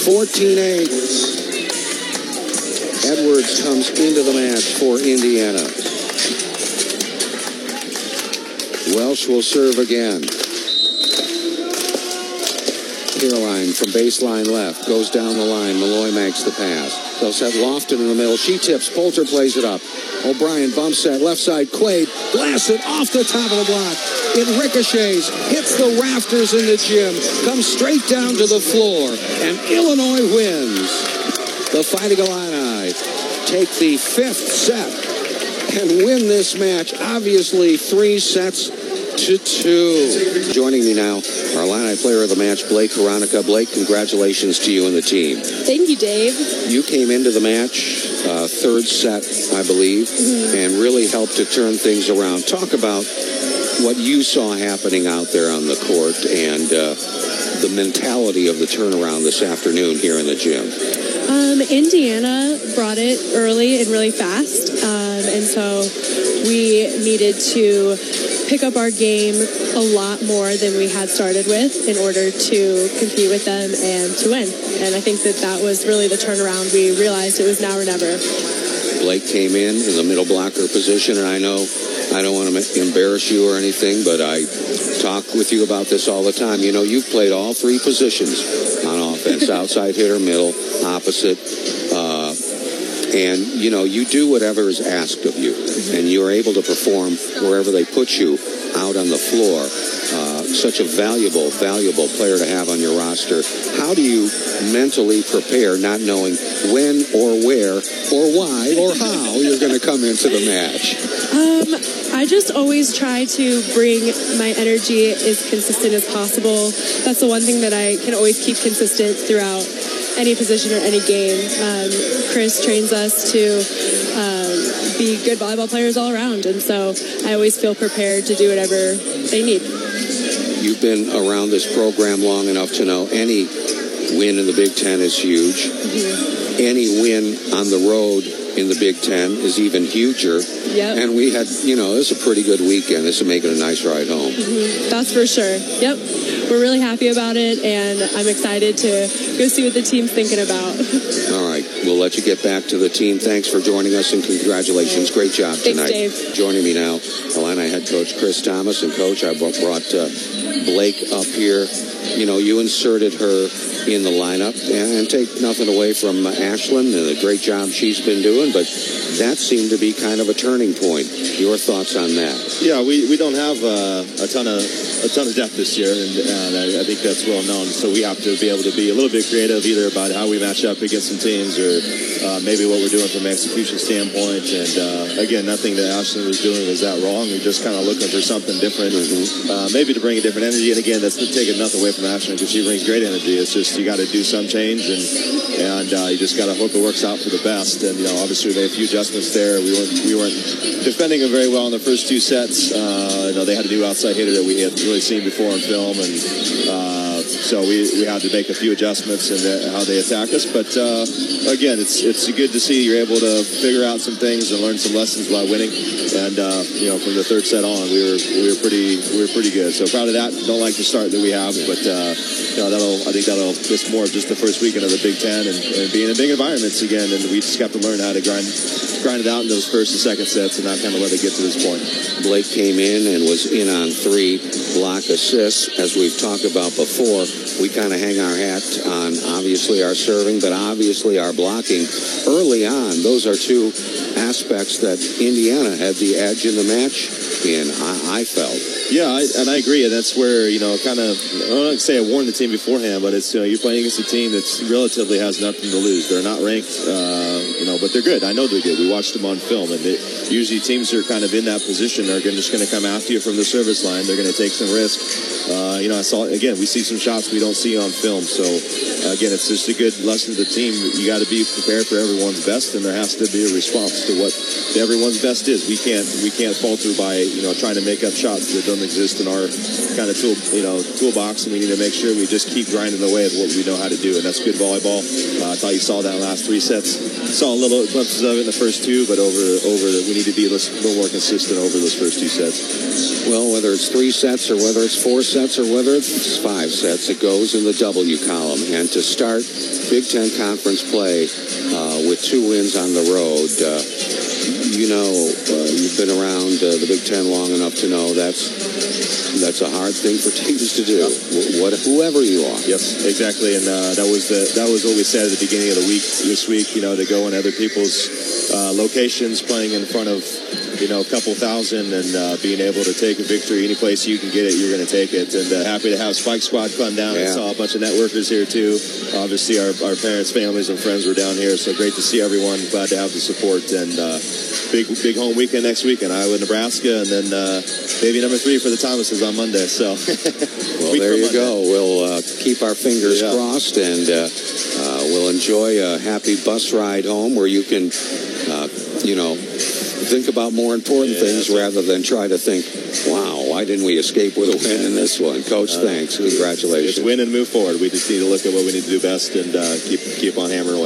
14-8. Edwards comes into the match for Indiana. Welsh will serve again. Caroline from baseline left goes down the line. Malloy makes the pass. They'll set Lofton in the middle. She tips. Poulter plays it up. O'Brien bumps that left side. Quaid blasts it off the top of the block. It ricochets, hits the rafters in the gym, comes straight down to the floor, and Illinois wins. The Fighting Illini take the fifth set and win this match. Obviously, three sets to two. Joining me now, our Illini player of the match, Blake Karonica. Blake, congratulations to you and the team. Thank you, Dave. You came into the match, uh, third set, I believe, mm-hmm. and really helped to turn things around. Talk about what you saw happening out there on the court and uh, the mentality of the turnaround this afternoon here in the gym. Um, Indiana brought it early and really fast, um, and so we needed to pick up our game a lot more than we had started with in order to compete with them and to win. And I think that that was really the turnaround. We realized it was now or never. Blake came in in the middle blocker position, and I know I don't want to embarrass you or anything, but I talk with you about this all the time. You know, you've played all three positions on offense outside hitter, middle, opposite. Uh, and, you know, you do whatever is asked of you, and you're able to perform wherever they put you out on the floor. Uh, such a valuable, valuable player to have on your roster. How do you mentally prepare, not knowing when or where or why or how you're going to come into the match? Um, I just always try to bring my energy as consistent as possible. That's the one thing that I can always keep consistent throughout any position or any game. Um, Chris trains us to um, be good volleyball players all around, and so I always feel prepared to do whatever they need you've been around this program long enough to know any win in the Big Ten is huge. Mm-hmm. Any win on the road in the Big Ten is even huger. Yep. And we had, you know, this is a pretty good weekend. This is making a nice ride home. Mm-hmm. That's for sure. Yep. We're really happy about it, and I'm excited to go see what the team's thinking about. All right. We'll let you get back to the team. Thanks for joining us, and congratulations. Great job tonight. Thanks, Dave. Joining me now, Illini head coach Chris Tamas. And, coach, I brought uh, Blake up here. You know, you inserted her in the lineup and, and take nothing away from Ashlyn and the great job she's been doing, but that seemed to be kind of a turning point. Your thoughts on that? Yeah, we, we don't have uh, a ton of a ton of depth this year, and, and I, I, think that's well known. So we have to be able to be a little bit creative, either about how we match up against some teams, or uh, maybe what we're doing from an execution standpoint. And uh, again, nothing that Ashlyn was doing was that wrong. We're just kind of looking for something different, mm-hmm. Uh, maybe to bring a different energy. And again, that's taking nothing away from Ashlyn because she brings great energy. It's just you got to do some change, and and uh, you just got to hope it works out for the best. And you know, obviously they made a few adjustments there. We weren't we weren't defending them very well in the first two sets. Uh, you know, they had a new outside hitter that we had really seen before in film, and uh, so we, we had to make a few adjustments in the, how they attack us. But uh, again, it's it's good to see you're able to figure out some things and learn some lessons while winning. And uh, you know, from the third set on, we were we were pretty we were pretty good. So proud of that. Don't like the start that we have, but uh, you know that'll I think that'll miss more of just the first weekend of the Big Ten and, and being in big environments again. And we just got to learn how to grind grind it out in those first and second sets and not kind of let it get to this point. Blake came in and was in on three block assists. As we've talked about before, we kind of hang our hat on obviously our serving, but obviously our blocking early on. Those are two aspects that Indiana had the edge in the match in, I, I felt. Yeah, I, and I agree. And that's where, you know, kind of, I don't say I warned the team beforehand, but it's, you know, you're playing against a team that's relatively has nothing to lose. They're not ranked, uh, you know, but they're good. I know they're good. We watched them on film. And usually teams that are kind of in that position are just going to come after you from the service line. They're going to take some risk. Uh, you know, I saw, again, we see some shots we don't see on film. So, again, it's just a good lesson to the team. You got to be prepared for everyone's best, and there has to be a response to what everyone's best is. We can't, we can't falter by you know, trying to make up shots that don't exist in our kind of tool, you know, toolbox, and we need to make sure we just keep grinding away at what we know how to do, and that's good volleyball. Uh, I thought you saw that last three sets. Saw a little glimpses of it in the first two, but over over we need to be a little more consistent over those first two sets. Well, whether it's three sets or whether it's four sets or whether it's five sets, it goes in the W column. And to start Big Ten conference play uh, with two wins on the road, uh, you know, uh, you've been around uh, the Big Ten long enough to know that's that's a hard thing for teams to do. What, whoever you are. Yes, exactly, and uh, that was the that was what we said at the beginning of the week this week. You know, to go in other people's uh, locations, playing in front of you know a couple thousand, and uh, being able to take a victory any place you can get it, you're going to take it. And uh, happy to have Spike Squad come down. Yeah. I saw a bunch of networkers here too. Obviously, our, our parents, families, and friends were down here, so great to see everyone. Glad to have the support and uh, big big home weekend next week in Iowa, Nebraska, and then uh, maybe number three for the Tamases on Monday. So, Well, there you Monday. go. We'll uh, keep our fingers Yeah. crossed and uh, uh, we'll enjoy a happy bus ride home where you can, uh, you know, think about more important Yeah, things rather than try to think, wow, why didn't we escape with a win in this one? Coach, thanks. It's Congratulations. win and move forward. We just need to look at what we need to do best and uh, keep keep on hammering.